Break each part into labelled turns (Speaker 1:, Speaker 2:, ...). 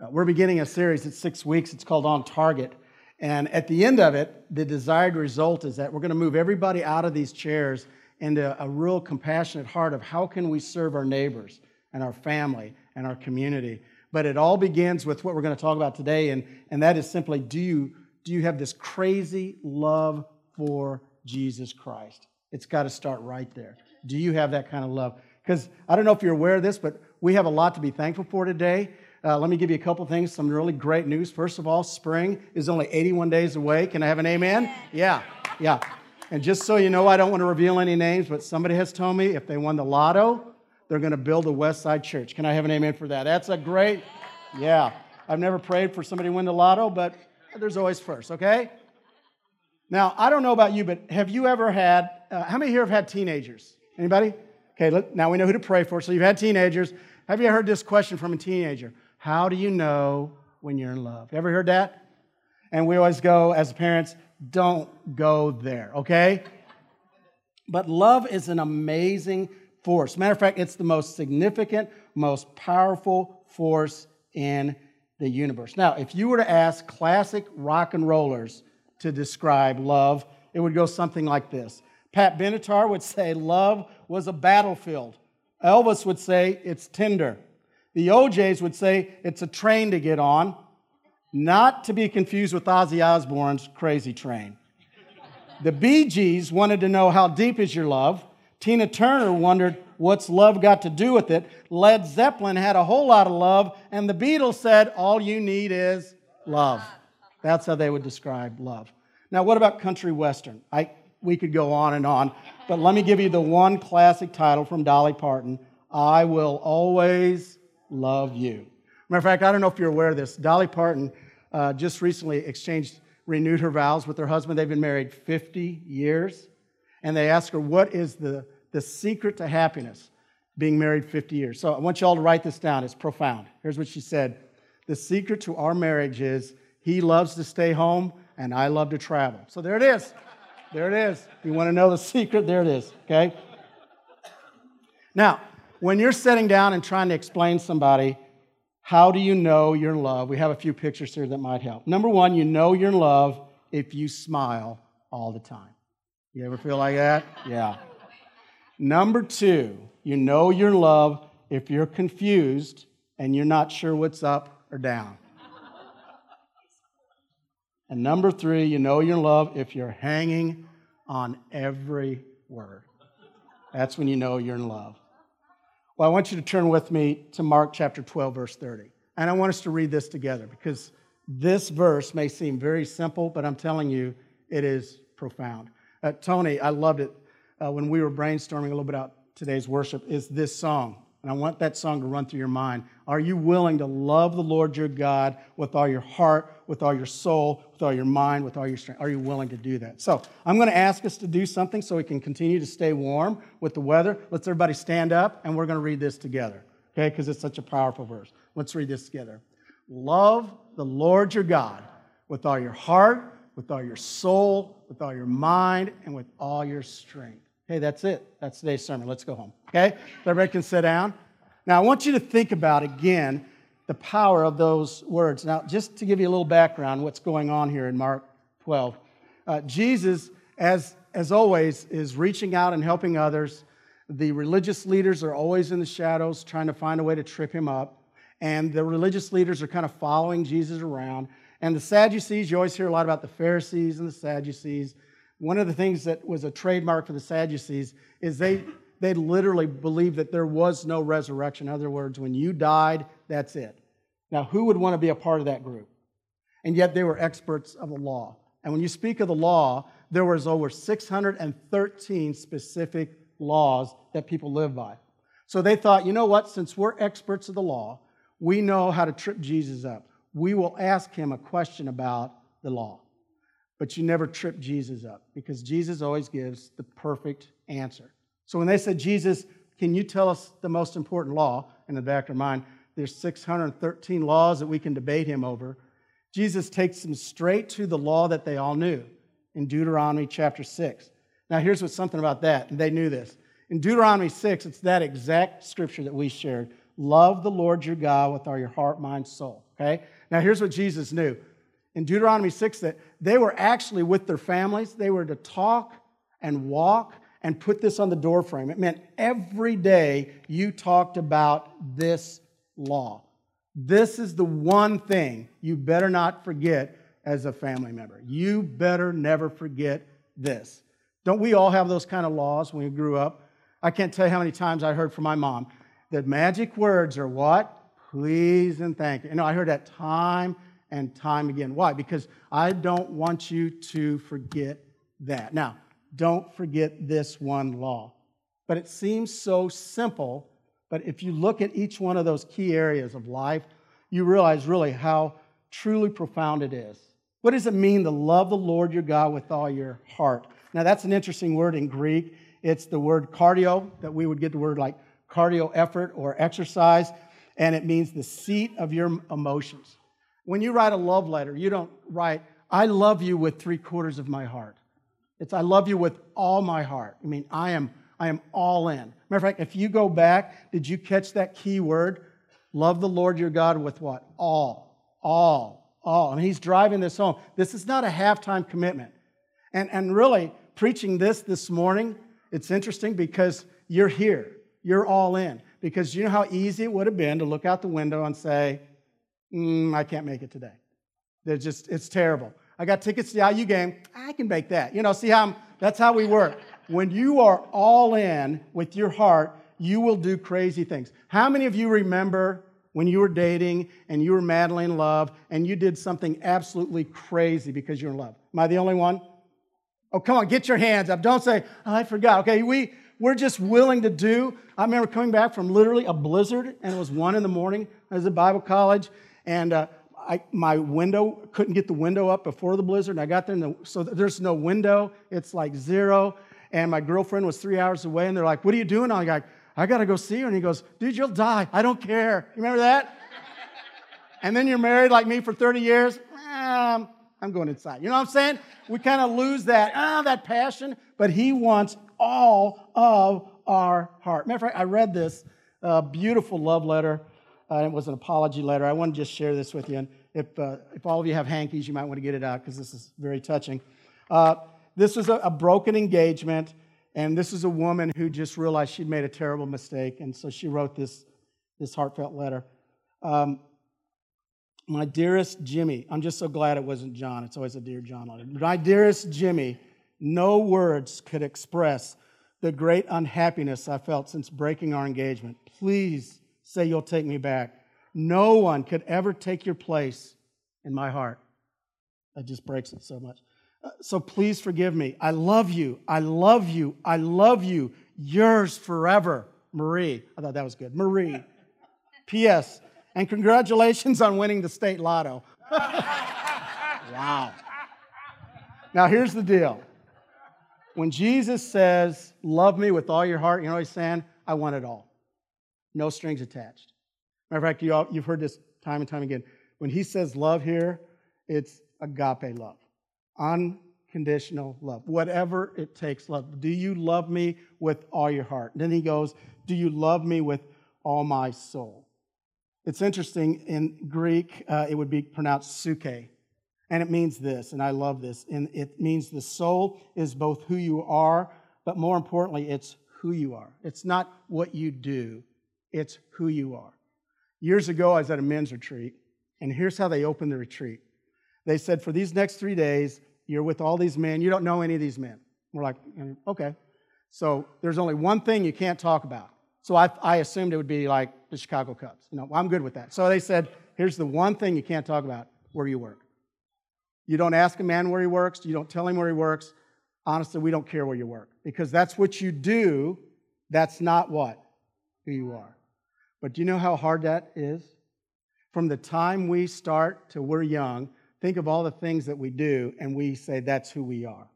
Speaker 1: Uh, we're beginning a series, it's six weeks, it's called On Target. And at the end of it, the desired result is that we're going to move everybody out of these chairs into a real compassionate heart of how can we serve our neighbors and our family and our community. But it all begins with what we're going to talk about today, and, and that is simply do you, do you have this crazy love for Jesus Christ? It's got to start right there. Do you have that kind of love? Because I don't know if you're aware of this, but we have a lot to be thankful for today. Uh, let me give you a couple things, some really great news. First of all, spring is only 81 days away. Can I have an amen? Yeah, yeah. And just so you know, I don't want to reveal any names, but somebody has told me if they won the lotto, they're going to build a West Side church. Can I have an amen for that? That's a great, yeah. I've never prayed for somebody to win the lotto, but there's always first, okay? Now, I don't know about you, but have you ever had, uh, how many here have had teenagers? Anybody? Okay, look, now we know who to pray for. So you've had teenagers. Have you heard this question from a teenager? How do you know when you're in love? Ever heard that? And we always go, as parents, don't go there, okay? But love is an amazing force. Matter of fact, it's the most significant, most powerful force in the universe. Now, if you were to ask classic rock and rollers to describe love, it would go something like this Pat Benatar would say love was a battlefield. Elvis would say it's tender. The O'Jays would say it's a train to get on, not to be confused with Ozzy Osbourne's Crazy Train. The Gees wanted to know how deep is your love. Tina Turner wondered what's love got to do with it. Led Zeppelin had a whole lot of love, and the Beatles said all you need is love. That's how they would describe love. Now, what about country western? I, we could go on and on, but let me give you the one classic title from Dolly Parton I Will Always love you. Matter of fact, I don't know if you're aware of this. Dolly Parton uh, just recently exchanged, renewed her vows with her husband. They've been married 50 years. And they asked her, What is the, the secret to happiness being married 50 years? So I want you all to write this down. It's profound. Here's what she said The secret to our marriage is he loves to stay home and I love to travel. So there it is. There it is. You want to know the secret? There it is. Okay? Now, when you're sitting down and trying to explain somebody, how do you know you're in love? We have a few pictures here that might help. Number one, you know you're in love if you smile all the time. You ever feel like that? Yeah. Number two, you know you're in love if you're confused and you're not sure what's up or down. And number three, you know you're in love if you're hanging on every word. That's when you know you're in love. Well, I want you to turn with me to Mark chapter 12, verse 30. And I want us to read this together because this verse may seem very simple, but I'm telling you, it is profound. Uh, Tony, I loved it uh, when we were brainstorming a little bit about today's worship, is this song. And I want that song to run through your mind. Are you willing to love the Lord your God with all your heart, with all your soul, with all your mind, with all your strength? Are you willing to do that? So I'm going to ask us to do something so we can continue to stay warm with the weather. Let's everybody stand up and we're going to read this together, okay? Because it's such a powerful verse. Let's read this together. Love the Lord your God with all your heart, with all your soul, with all your mind, and with all your strength. Okay, that's it. That's today's sermon. Let's go home. Okay? Everybody can sit down. Now, I want you to think about again the power of those words. Now, just to give you a little background, what's going on here in Mark 12. Uh, Jesus, as, as always, is reaching out and helping others. The religious leaders are always in the shadows trying to find a way to trip him up. And the religious leaders are kind of following Jesus around. And the Sadducees, you always hear a lot about the Pharisees and the Sadducees one of the things that was a trademark for the Sadducees is they, they literally believed that there was no resurrection. In other words, when you died, that's it. Now, who would want to be a part of that group? And yet they were experts of the law. And when you speak of the law, there was over 613 specific laws that people live by. So they thought, you know what, since we're experts of the law, we know how to trip Jesus up. We will ask him a question about the law but you never trip Jesus up because Jesus always gives the perfect answer. So when they said, Jesus, can you tell us the most important law? In the back of their mind, there's 613 laws that we can debate him over. Jesus takes them straight to the law that they all knew in Deuteronomy chapter 6. Now, here's what's something about that, they knew this. In Deuteronomy 6, it's that exact scripture that we shared. Love the Lord your God with all your heart, mind, soul. Okay? Now, here's what Jesus knew. In Deuteronomy 6, that they were actually with their families, they were to talk and walk and put this on the doorframe. It meant every day you talked about this law. This is the one thing you better not forget as a family member. You better never forget this. Don't we all have those kind of laws when we grew up? I can't tell you how many times I heard from my mom that magic words are what? Please and thank you. You know, I heard that time and time again. Why? Because I don't want you to forget that. Now, don't forget this one law. But it seems so simple, but if you look at each one of those key areas of life, you realize really how truly profound it is. What does it mean to love the Lord your God with all your heart? Now, that's an interesting word in Greek. It's the word cardio, that we would get the word like cardio effort or exercise, and it means the seat of your emotions. When you write a love letter, you don't write, I love you with three quarters of my heart. It's, I love you with all my heart. I mean, I am, I am all in. Matter of fact, if you go back, did you catch that key word? Love the Lord your God with what? All. All. All. I mean, he's driving this home. This is not a halftime commitment. And, and really, preaching this this morning, it's interesting because you're here. You're all in. Because you know how easy it would have been to look out the window and say, mm, I can't make it today. They're just, it's terrible. I got tickets to the IU game. I can make that. You know, see how I'm, that's how we work. When you are all in with your heart, you will do crazy things. How many of you remember when you were dating and you were madly in love and you did something absolutely crazy because you're in love? Am I the only one? Oh, come on, get your hands up. Don't say, oh, I forgot. Okay, we, we're just willing to do. I remember coming back from literally a blizzard, and it was one in the morning. I was at Bible college, and uh, I, my window couldn't get the window up before the blizzard. And I got there, the, so there's no window. It's like zero. And my girlfriend was three hours away, and they're like, "What are you doing?" I'm like, "I got to go see her." And he goes, "Dude, you'll die. I don't care." You remember that? and then you're married like me for 30 years. Um, I'm going inside. You know what I'm saying? We kind of lose that, ah, that passion, but he wants all of our heart. Matter of fact, I read this uh, beautiful love letter. Uh, it was an apology letter. I want to just share this with you. And if, uh, if all of you have hankies, you might want to get it out because this is very touching. Uh, this was a, a broken engagement, and this is a woman who just realized she'd made a terrible mistake, and so she wrote this, this heartfelt letter. Um, my dearest Jimmy, I'm just so glad it wasn't John. It's always a dear John letter. My dearest Jimmy, no words could express the great unhappiness I felt since breaking our engagement. Please say you'll take me back. No one could ever take your place in my heart. That just breaks it so much. Uh, so please forgive me. I love you. I love you. I love you. Yours forever, Marie. I thought that was good. Marie. P.S. And congratulations on winning the state lotto. wow. Now, here's the deal. When Jesus says, Love me with all your heart, you know what he's saying? I want it all. No strings attached. Matter of fact, you all, you've heard this time and time again. When he says love here, it's agape love, unconditional love, whatever it takes love. Do you love me with all your heart? And then he goes, Do you love me with all my soul? It's interesting, in Greek, uh, it would be pronounced suke. And it means this, and I love this. And it means the soul is both who you are, but more importantly, it's who you are. It's not what you do, it's who you are. Years ago, I was at a men's retreat, and here's how they opened the retreat. They said, For these next three days, you're with all these men. You don't know any of these men. We're like, mm, okay. So there's only one thing you can't talk about. So I, I assumed it would be like the Chicago Cubs. You know, I'm good with that. So they said, here's the one thing you can't talk about where you work. You don't ask a man where he works, you don't tell him where he works. Honestly, we don't care where you work because that's what you do. That's not what? Who you are. But do you know how hard that is? From the time we start to we're young, think of all the things that we do and we say that's who we are.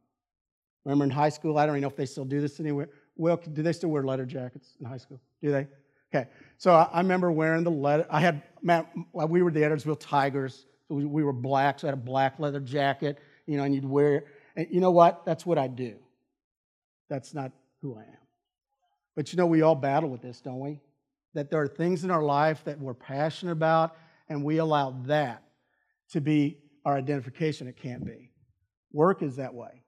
Speaker 1: Remember in high school, I don't even know if they still do this anywhere. Well, do they still wear leather jackets in high school? Do they? Okay. So I, remember wearing the leather. I had, Matt, we were the Edwardsville Tigers. So we, we were black, so I had a black leather jacket, you know, and you'd wear it. And you know what? That's what I do. That's not who I am. But you know, we all battle with this, don't we? That there are things in our life that we're passionate about, and we allow that to be our identification. It can't be. Work is that way.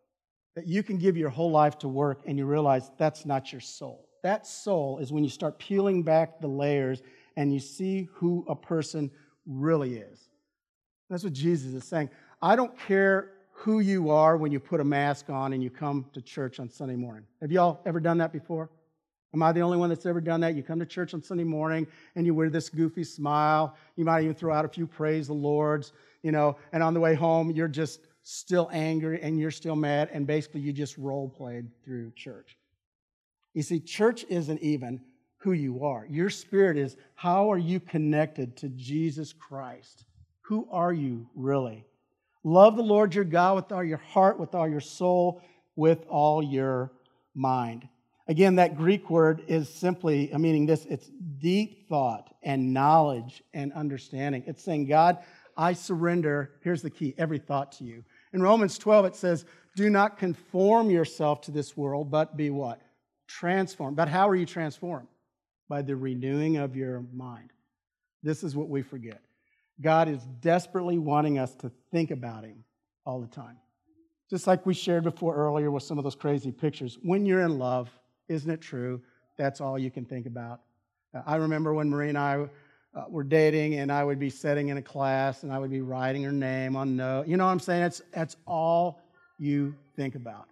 Speaker 1: That you can give your whole life to work and you realize that's not your soul. That soul is when you start peeling back the layers and you see who a person really is. That's what Jesus is saying. I don't care who you are when you put a mask on and you come to church on Sunday morning. Have y'all ever done that before? Am I the only one that's ever done that? You come to church on Sunday morning and you wear this goofy smile. You might even throw out a few praise the Lord's, you know, and on the way home, you're just still angry and you're still mad, and basically you just role played through church. You see, church isn't even who you are. Your spirit is how are you connected to Jesus Christ? Who are you really? Love the Lord your God with all your heart, with all your soul, with all your mind. Again, that Greek word is simply uh, meaning this it's deep thought and knowledge and understanding. It's saying, God, I surrender, here's the key, every thought to you. In Romans 12, it says, Do not conform yourself to this world, but be what? Transformed. But how are you transformed? By the renewing of your mind. This is what we forget. God is desperately wanting us to think about Him all the time. Just like we shared before earlier with some of those crazy pictures. When you're in love, isn't it true? That's all you can think about. Uh, I remember when Marie and I uh, were dating, and I would be sitting in a class and I would be writing her name on note. You know what I'm saying? That's, that's all you think about.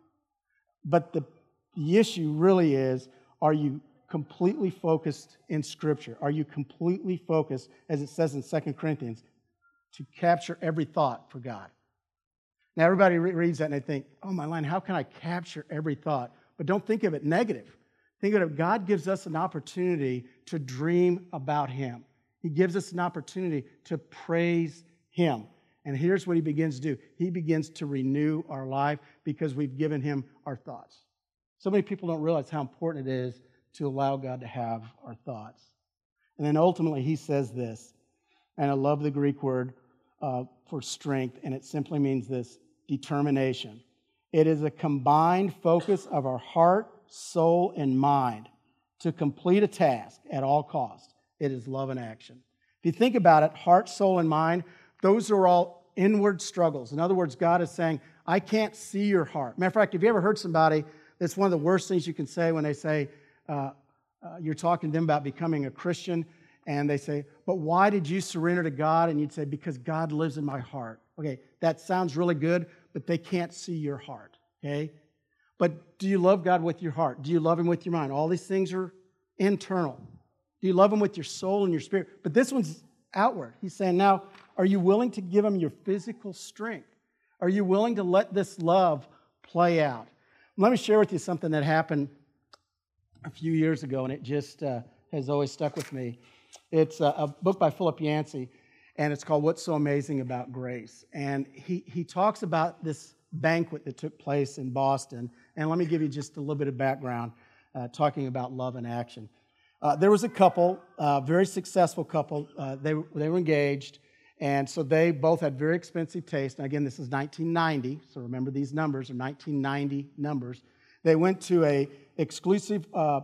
Speaker 1: But the, the issue really is are you completely focused in Scripture? Are you completely focused, as it says in 2 Corinthians, to capture every thought for God? Now, everybody reads that and they think, oh, my line, how can I capture every thought? But don't think of it negative. Think of it, God gives us an opportunity to dream about Him. He gives us an opportunity to praise Him. And here's what He begins to do He begins to renew our life because we've given Him our thoughts. So many people don't realize how important it is to allow God to have our thoughts. And then ultimately, He says this, and I love the Greek word uh, for strength, and it simply means this determination. It is a combined focus of our heart, soul, and mind to complete a task at all costs. It is love and action. If you think about it, heart, soul, and mind, those are all inward struggles. In other words, God is saying, I can't see your heart. Matter of fact, have you ever heard somebody that's one of the worst things you can say when they say, uh, uh, you're talking to them about becoming a Christian, and they say, But why did you surrender to God? And you'd say, Because God lives in my heart. Okay, that sounds really good, but they can't see your heart, okay? But do you love God with your heart? Do you love Him with your mind? All these things are internal. Do you love Him with your soul and your spirit? But this one's outward. He's saying, now, are you willing to give Him your physical strength? Are you willing to let this love play out? Let me share with you something that happened a few years ago, and it just uh, has always stuck with me. It's a, a book by Philip Yancey and it's called What's So Amazing About Grace. And he, he talks about this banquet that took place in Boston. And let me give you just a little bit of background uh, talking about love and action. Uh, there was a couple, uh, very successful couple. Uh, they, they were engaged, and so they both had very expensive taste. Now, again, this is 1990, so remember these numbers are 1990 numbers. They went to a exclusive uh,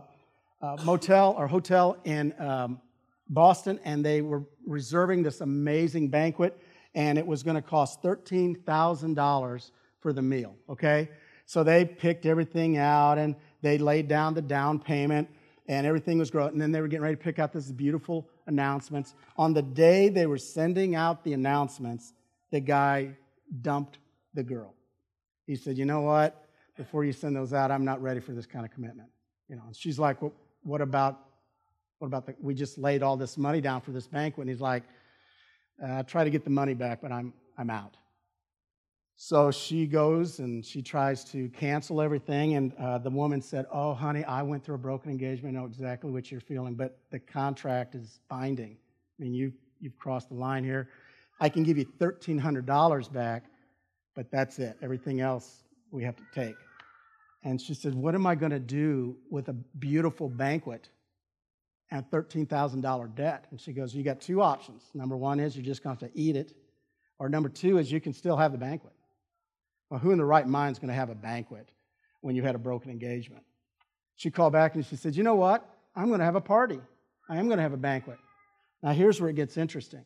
Speaker 1: uh, motel or hotel in um, Boston, and they were reserving this amazing banquet, and it was going to cost $13,000 for the meal, okay? So they picked everything out, and they laid down the down payment, and everything was great. And then they were getting ready to pick out this beautiful announcements. On the day they were sending out the announcements, the guy dumped the girl. He said, You know what? Before you send those out, I'm not ready for this kind of commitment. You know, and she's like, well, What about what about the, we just laid all this money down for this banquet? And he's like, I try to get the money back, but I'm, I'm out. So she goes and she tries to cancel everything. And uh, the woman said, Oh, honey, I went through a broken engagement. I know exactly what you're feeling, but the contract is binding. I mean, you, you've crossed the line here. I can give you $1,300 back, but that's it. Everything else we have to take. And she said, What am I going to do with a beautiful banquet and $13,000 debt. And she goes, You got two options. Number one is you're just going to have to eat it, or number two is you can still have the banquet. Well, who in the right mind is going to have a banquet when you had a broken engagement? She called back and she said, You know what? I'm going to have a party. I am going to have a banquet. Now, here's where it gets interesting.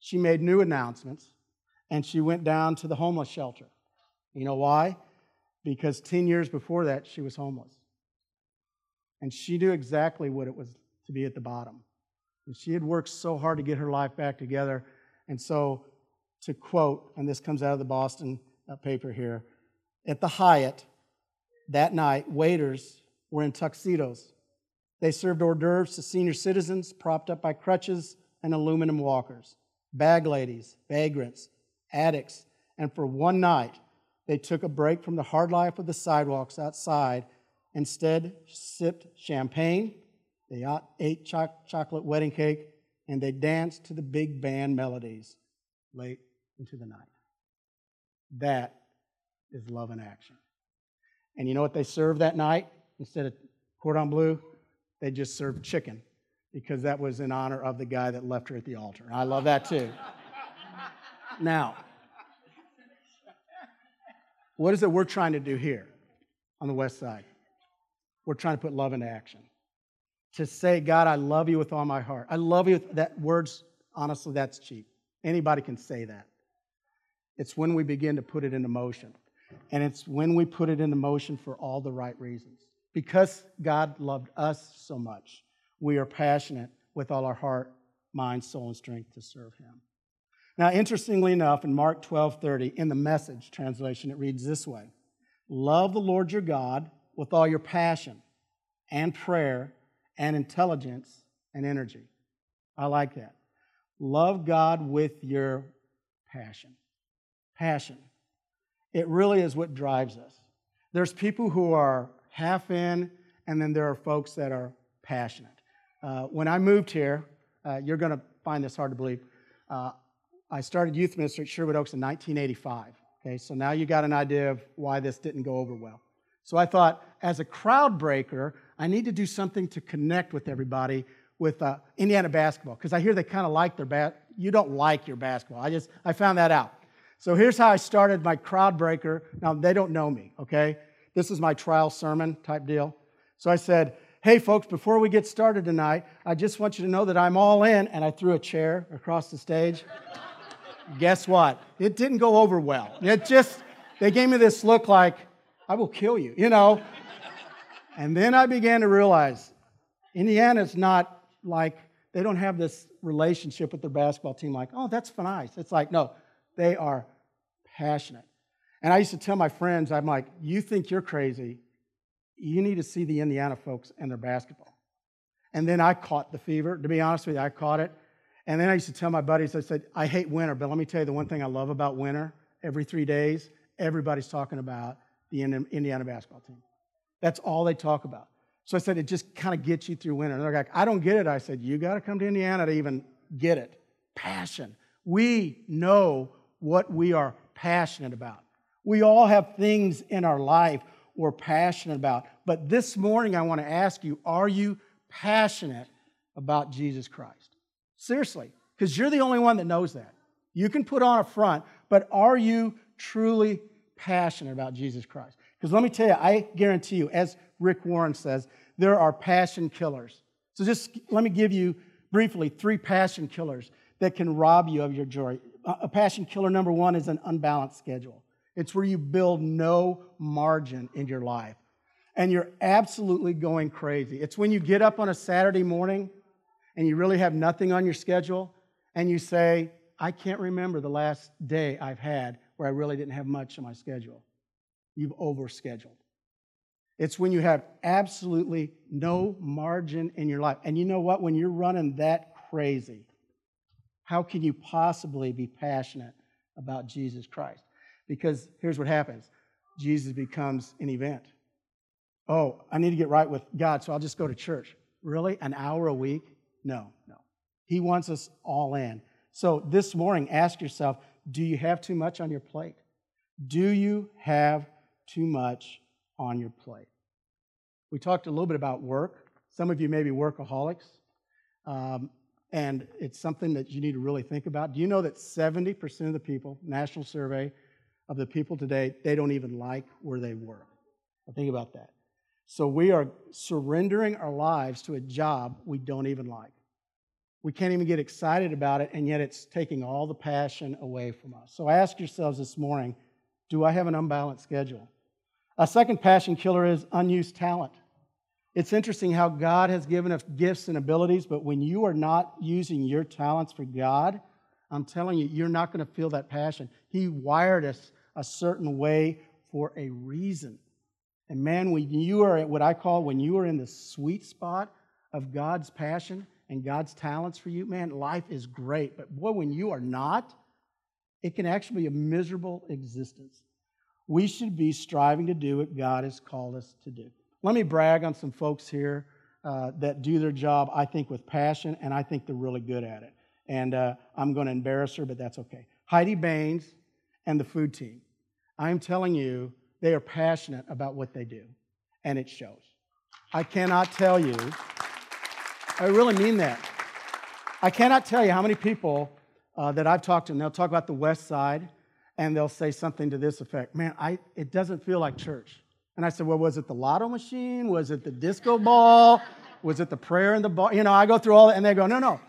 Speaker 1: She made new announcements and she went down to the homeless shelter. You know why? Because 10 years before that, she was homeless. And she knew exactly what it was to be at the bottom. And she had worked so hard to get her life back together. And so, to quote, and this comes out of the Boston uh, paper here at the Hyatt that night, waiters were in tuxedos. They served hors d'oeuvres to senior citizens propped up by crutches and aluminum walkers, bag ladies, vagrants, addicts, and for one night, they took a break from the hard life of the sidewalks outside, instead, sipped champagne, they ate chocolate wedding cake, and they danced to the big band melodies late into the night. That is love in action. And you know what they served that night? Instead of cordon bleu, they just served chicken because that was in honor of the guy that left her at the altar. I love that too. now, what is it we're trying to do here on the west side? We're trying to put love into action. To say, God, I love you with all my heart. I love you. That words, honestly, that's cheap. Anybody can say that. It's when we begin to put it into motion. And it's when we put it into motion for all the right reasons. Because God loved us so much, we are passionate with all our heart, mind, soul, and strength to serve Him. Now, interestingly enough, in Mark 12 30, in the message translation, it reads this way Love the Lord your God with all your passion and prayer and intelligence and energy. I like that. Love God with your passion. Passion. It really is what drives us. There's people who are half in, and then there are folks that are passionate. Uh, when I moved here, uh, you're going to find this hard to believe. Uh, I started youth ministry at Sherwood Oaks in 1985. Okay, so now you got an idea of why this didn't go over well. So I thought, as a crowd breaker, I need to do something to connect with everybody with uh, Indiana basketball because I hear they kind of like their bat. You don't like your basketball. I just I found that out. So here's how I started my crowd breaker. Now they don't know me. Okay, this is my trial sermon type deal. So I said, "Hey folks, before we get started tonight, I just want you to know that I'm all in." And I threw a chair across the stage. Guess what? It didn't go over well. It just they gave me this look like I will kill you, you know. And then I began to realize Indiana's not like, they don't have this relationship with their basketball team like, oh, that's nice. It's like, no, they are passionate. And I used to tell my friends, I'm like, you think you're crazy. You need to see the Indiana folks and their basketball. And then I caught the fever. To be honest with you, I caught it. And then I used to tell my buddies, I said, I hate winter, but let me tell you the one thing I love about winter every three days, everybody's talking about the Indiana basketball team. That's all they talk about. So I said, it just kind of gets you through winter. And they're like, I don't get it. I said, you got to come to Indiana to even get it. Passion. We know what we are passionate about. We all have things in our life we're passionate about. But this morning, I want to ask you are you passionate about Jesus Christ? Seriously, because you're the only one that knows that. You can put on a front, but are you truly passionate about Jesus Christ? Because let me tell you, I guarantee you, as Rick Warren says, there are passion killers. So just let me give you briefly three passion killers that can rob you of your joy. A passion killer number one is an unbalanced schedule. It's where you build no margin in your life. And you're absolutely going crazy. It's when you get up on a Saturday morning and you really have nothing on your schedule and you say, I can't remember the last day I've had where I really didn't have much on my schedule you've overscheduled. It's when you have absolutely no margin in your life. And you know what? When you're running that crazy, how can you possibly be passionate about Jesus Christ? Because here's what happens Jesus becomes an event. Oh, I need to get right with God, so I'll just go to church. Really? An hour a week? No, no. He wants us all in. So this morning, ask yourself do you have too much on your plate? Do you have too much on your plate. We talked a little bit about work. Some of you may be workaholics, um, and it's something that you need to really think about. Do you know that 70% of the people, national survey of the people today, they don't even like where they work? Well, think about that. So we are surrendering our lives to a job we don't even like. We can't even get excited about it, and yet it's taking all the passion away from us. So ask yourselves this morning do I have an unbalanced schedule? A second passion killer is unused talent. It's interesting how God has given us gifts and abilities, but when you are not using your talents for God, I'm telling you, you're not going to feel that passion. He wired us a certain way for a reason. And man, when you are at what I call when you are in the sweet spot of God's passion and God's talents for you, man, life is great. But boy, when you are not, it can actually be a miserable existence. We should be striving to do what God has called us to do. Let me brag on some folks here uh, that do their job, I think, with passion, and I think they're really good at it. And uh, I'm going to embarrass her, but that's okay. Heidi Baines and the food team. I'm telling you, they are passionate about what they do, and it shows. I cannot tell you, I really mean that. I cannot tell you how many people uh, that I've talked to, and they'll talk about the West Side, and they'll say something to this effect Man, I, it doesn't feel like church. And I said, Well, was it the lotto machine? Was it the disco ball? Was it the prayer in the ball? You know, I go through all that, and they go, No, no.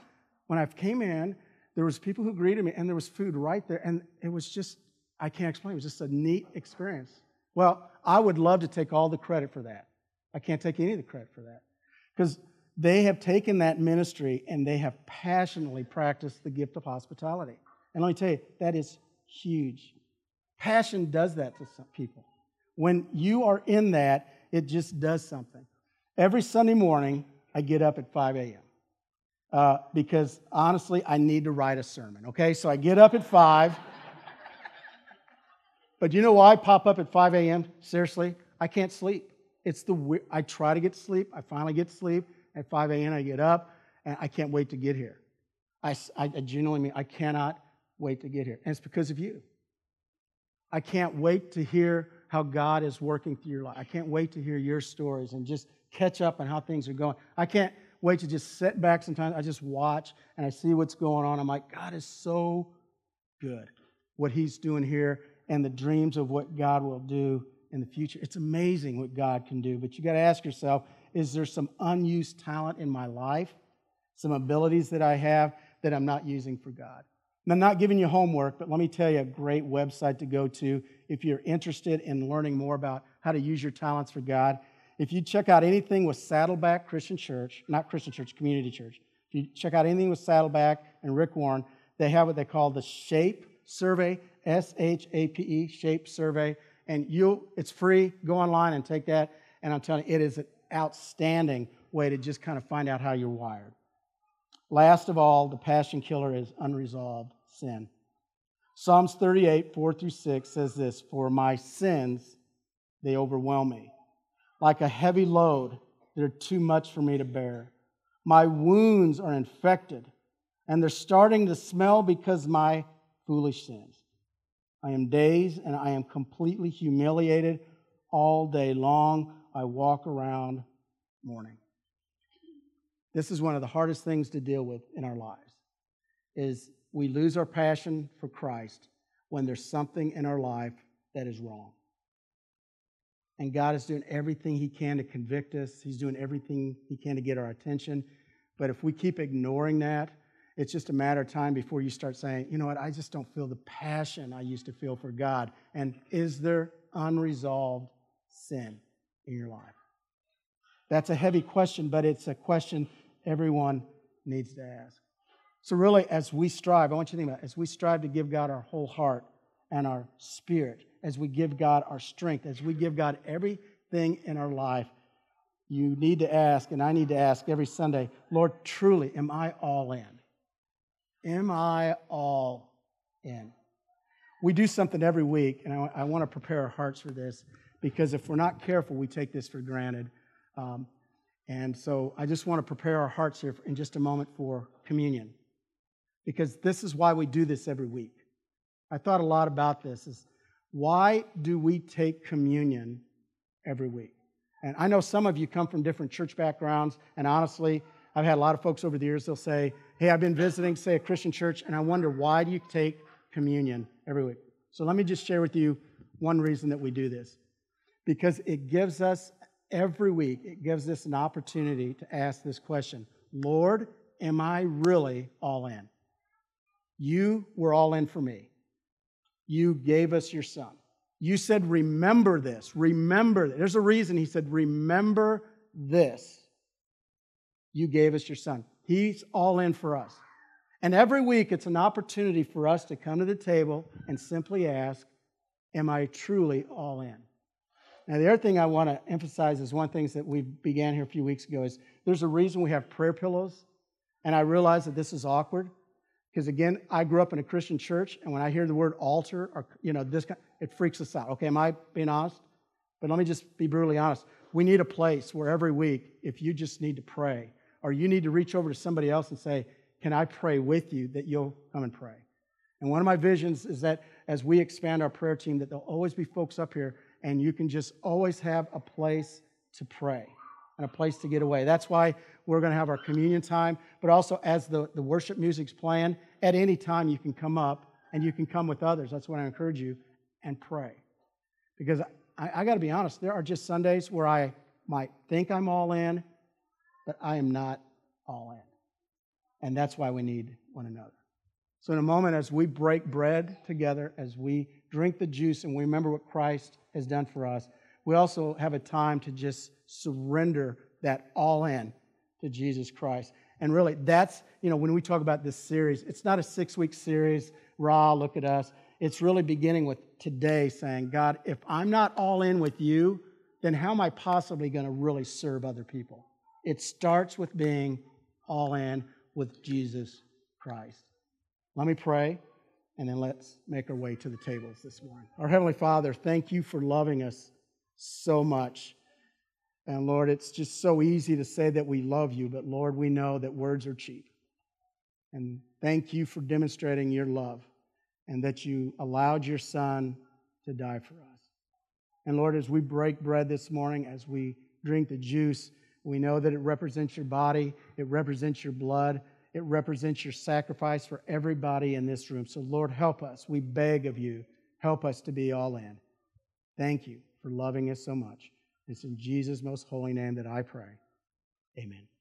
Speaker 1: When I came in, there was people who greeted me, and there was food right there, and it was just, I can't explain. It was just a neat experience. Well, I would love to take all the credit for that. I can't take any of the credit for that. Because they have taken that ministry and they have passionately practiced the gift of hospitality. And let me tell you, that is huge. Passion does that to some people. When you are in that, it just does something. Every Sunday morning, I get up at 5 a.m. Uh, because honestly, I need to write a sermon, okay? So I get up at 5. but you know why I pop up at 5 a.m.? Seriously, I can't sleep. It's the I try to get sleep. I finally get sleep. At 5 a.m., I get up, and I can't wait to get here. I, I, I genuinely mean I cannot wait to get here. And it's because of you. I can't wait to hear how God is working through your life. I can't wait to hear your stories and just catch up on how things are going. I can't wait to just sit back sometimes. I just watch and I see what's going on. I'm like, God is so good, what He's doing here and the dreams of what God will do in the future. It's amazing what God can do. But you got to ask yourself is there some unused talent in my life, some abilities that I have that I'm not using for God? I'm not giving you homework, but let me tell you a great website to go to if you're interested in learning more about how to use your talents for God. If you check out anything with Saddleback Christian Church, not Christian Church, Community Church, if you check out anything with Saddleback and Rick Warren, they have what they call the SHAPE survey, S H A P E, SHAPE survey. And you, it's free. Go online and take that. And I'm telling you, it is an outstanding way to just kind of find out how you're wired. Last of all, the passion killer is unresolved sin. Psalms 38, 4 through 6 says this For my sins, they overwhelm me. Like a heavy load, they're too much for me to bear. My wounds are infected, and they're starting to smell because my foolish sins. I am dazed and I am completely humiliated all day long. I walk around mourning. This is one of the hardest things to deal with in our lives is we lose our passion for Christ when there's something in our life that is wrong. And God is doing everything He can to convict us. He's doing everything He can to get our attention. But if we keep ignoring that, it's just a matter of time before you start saying, you know what, I just don't feel the passion I used to feel for God. And is there unresolved sin in your life? That's a heavy question, but it's a question everyone needs to ask. So, really, as we strive, I want you to think about it, as we strive to give God our whole heart and our spirit, as we give God our strength, as we give God everything in our life, you need to ask, and I need to ask every Sunday, Lord, truly, am I all in? Am I all in? We do something every week, and I, I want to prepare our hearts for this because if we're not careful, we take this for granted. Um, and so I just want to prepare our hearts here in just a moment for communion because this is why we do this every week. I thought a lot about this is why do we take communion every week? And I know some of you come from different church backgrounds, and honestly, I've had a lot of folks over the years, they'll say, Hey, I've been visiting, say, a Christian church, and I wonder why do you take communion every week? So let me just share with you one reason that we do this. Because it gives us every week, it gives us an opportunity to ask this question Lord, Am I really all in? You were all in for me. You gave us your son. You said, Remember this. Remember. This. There's a reason he said, Remember this. You gave us your son. He's all in for us. And every week, it's an opportunity for us to come to the table and simply ask, Am I truly all in? Now, the other thing I want to emphasize is one things that we began here a few weeks ago is there's a reason we have prayer pillows. And I realize that this is awkward because, again, I grew up in a Christian church, and when I hear the word altar or, you know, this, it freaks us out. Okay, am I being honest? But let me just be brutally honest. We need a place where every week, if you just need to pray, or you need to reach over to somebody else and say, Can I pray with you? that you'll come and pray. And one of my visions is that as we expand our prayer team, that there'll always be folks up here and you can just always have a place to pray and a place to get away. That's why we're going to have our communion time, but also as the, the worship music's playing, at any time you can come up and you can come with others. That's what I encourage you and pray. Because I, I got to be honest, there are just Sundays where I might think I'm all in, but I am not all in. And that's why we need one another. So, in a moment, as we break bread together, as we drink the juice and we remember what Christ has done for us, we also have a time to just surrender that all in to Jesus Christ. And really, that's, you know, when we talk about this series, it's not a six week series, raw, look at us. It's really beginning with today saying, God, if I'm not all in with you, then how am I possibly going to really serve other people? It starts with being all in with Jesus Christ. Let me pray, and then let's make our way to the tables this morning. Our Heavenly Father, thank you for loving us so much. And Lord, it's just so easy to say that we love you, but Lord, we know that words are cheap. And thank you for demonstrating your love and that you allowed your Son to die for us. And Lord, as we break bread this morning, as we drink the juice, we know that it represents your body, it represents your blood, it represents your sacrifice for everybody in this room. So, Lord, help us. We beg of you, help us to be all in. Thank you for loving us so much. It's in Jesus' most holy name that I pray. Amen.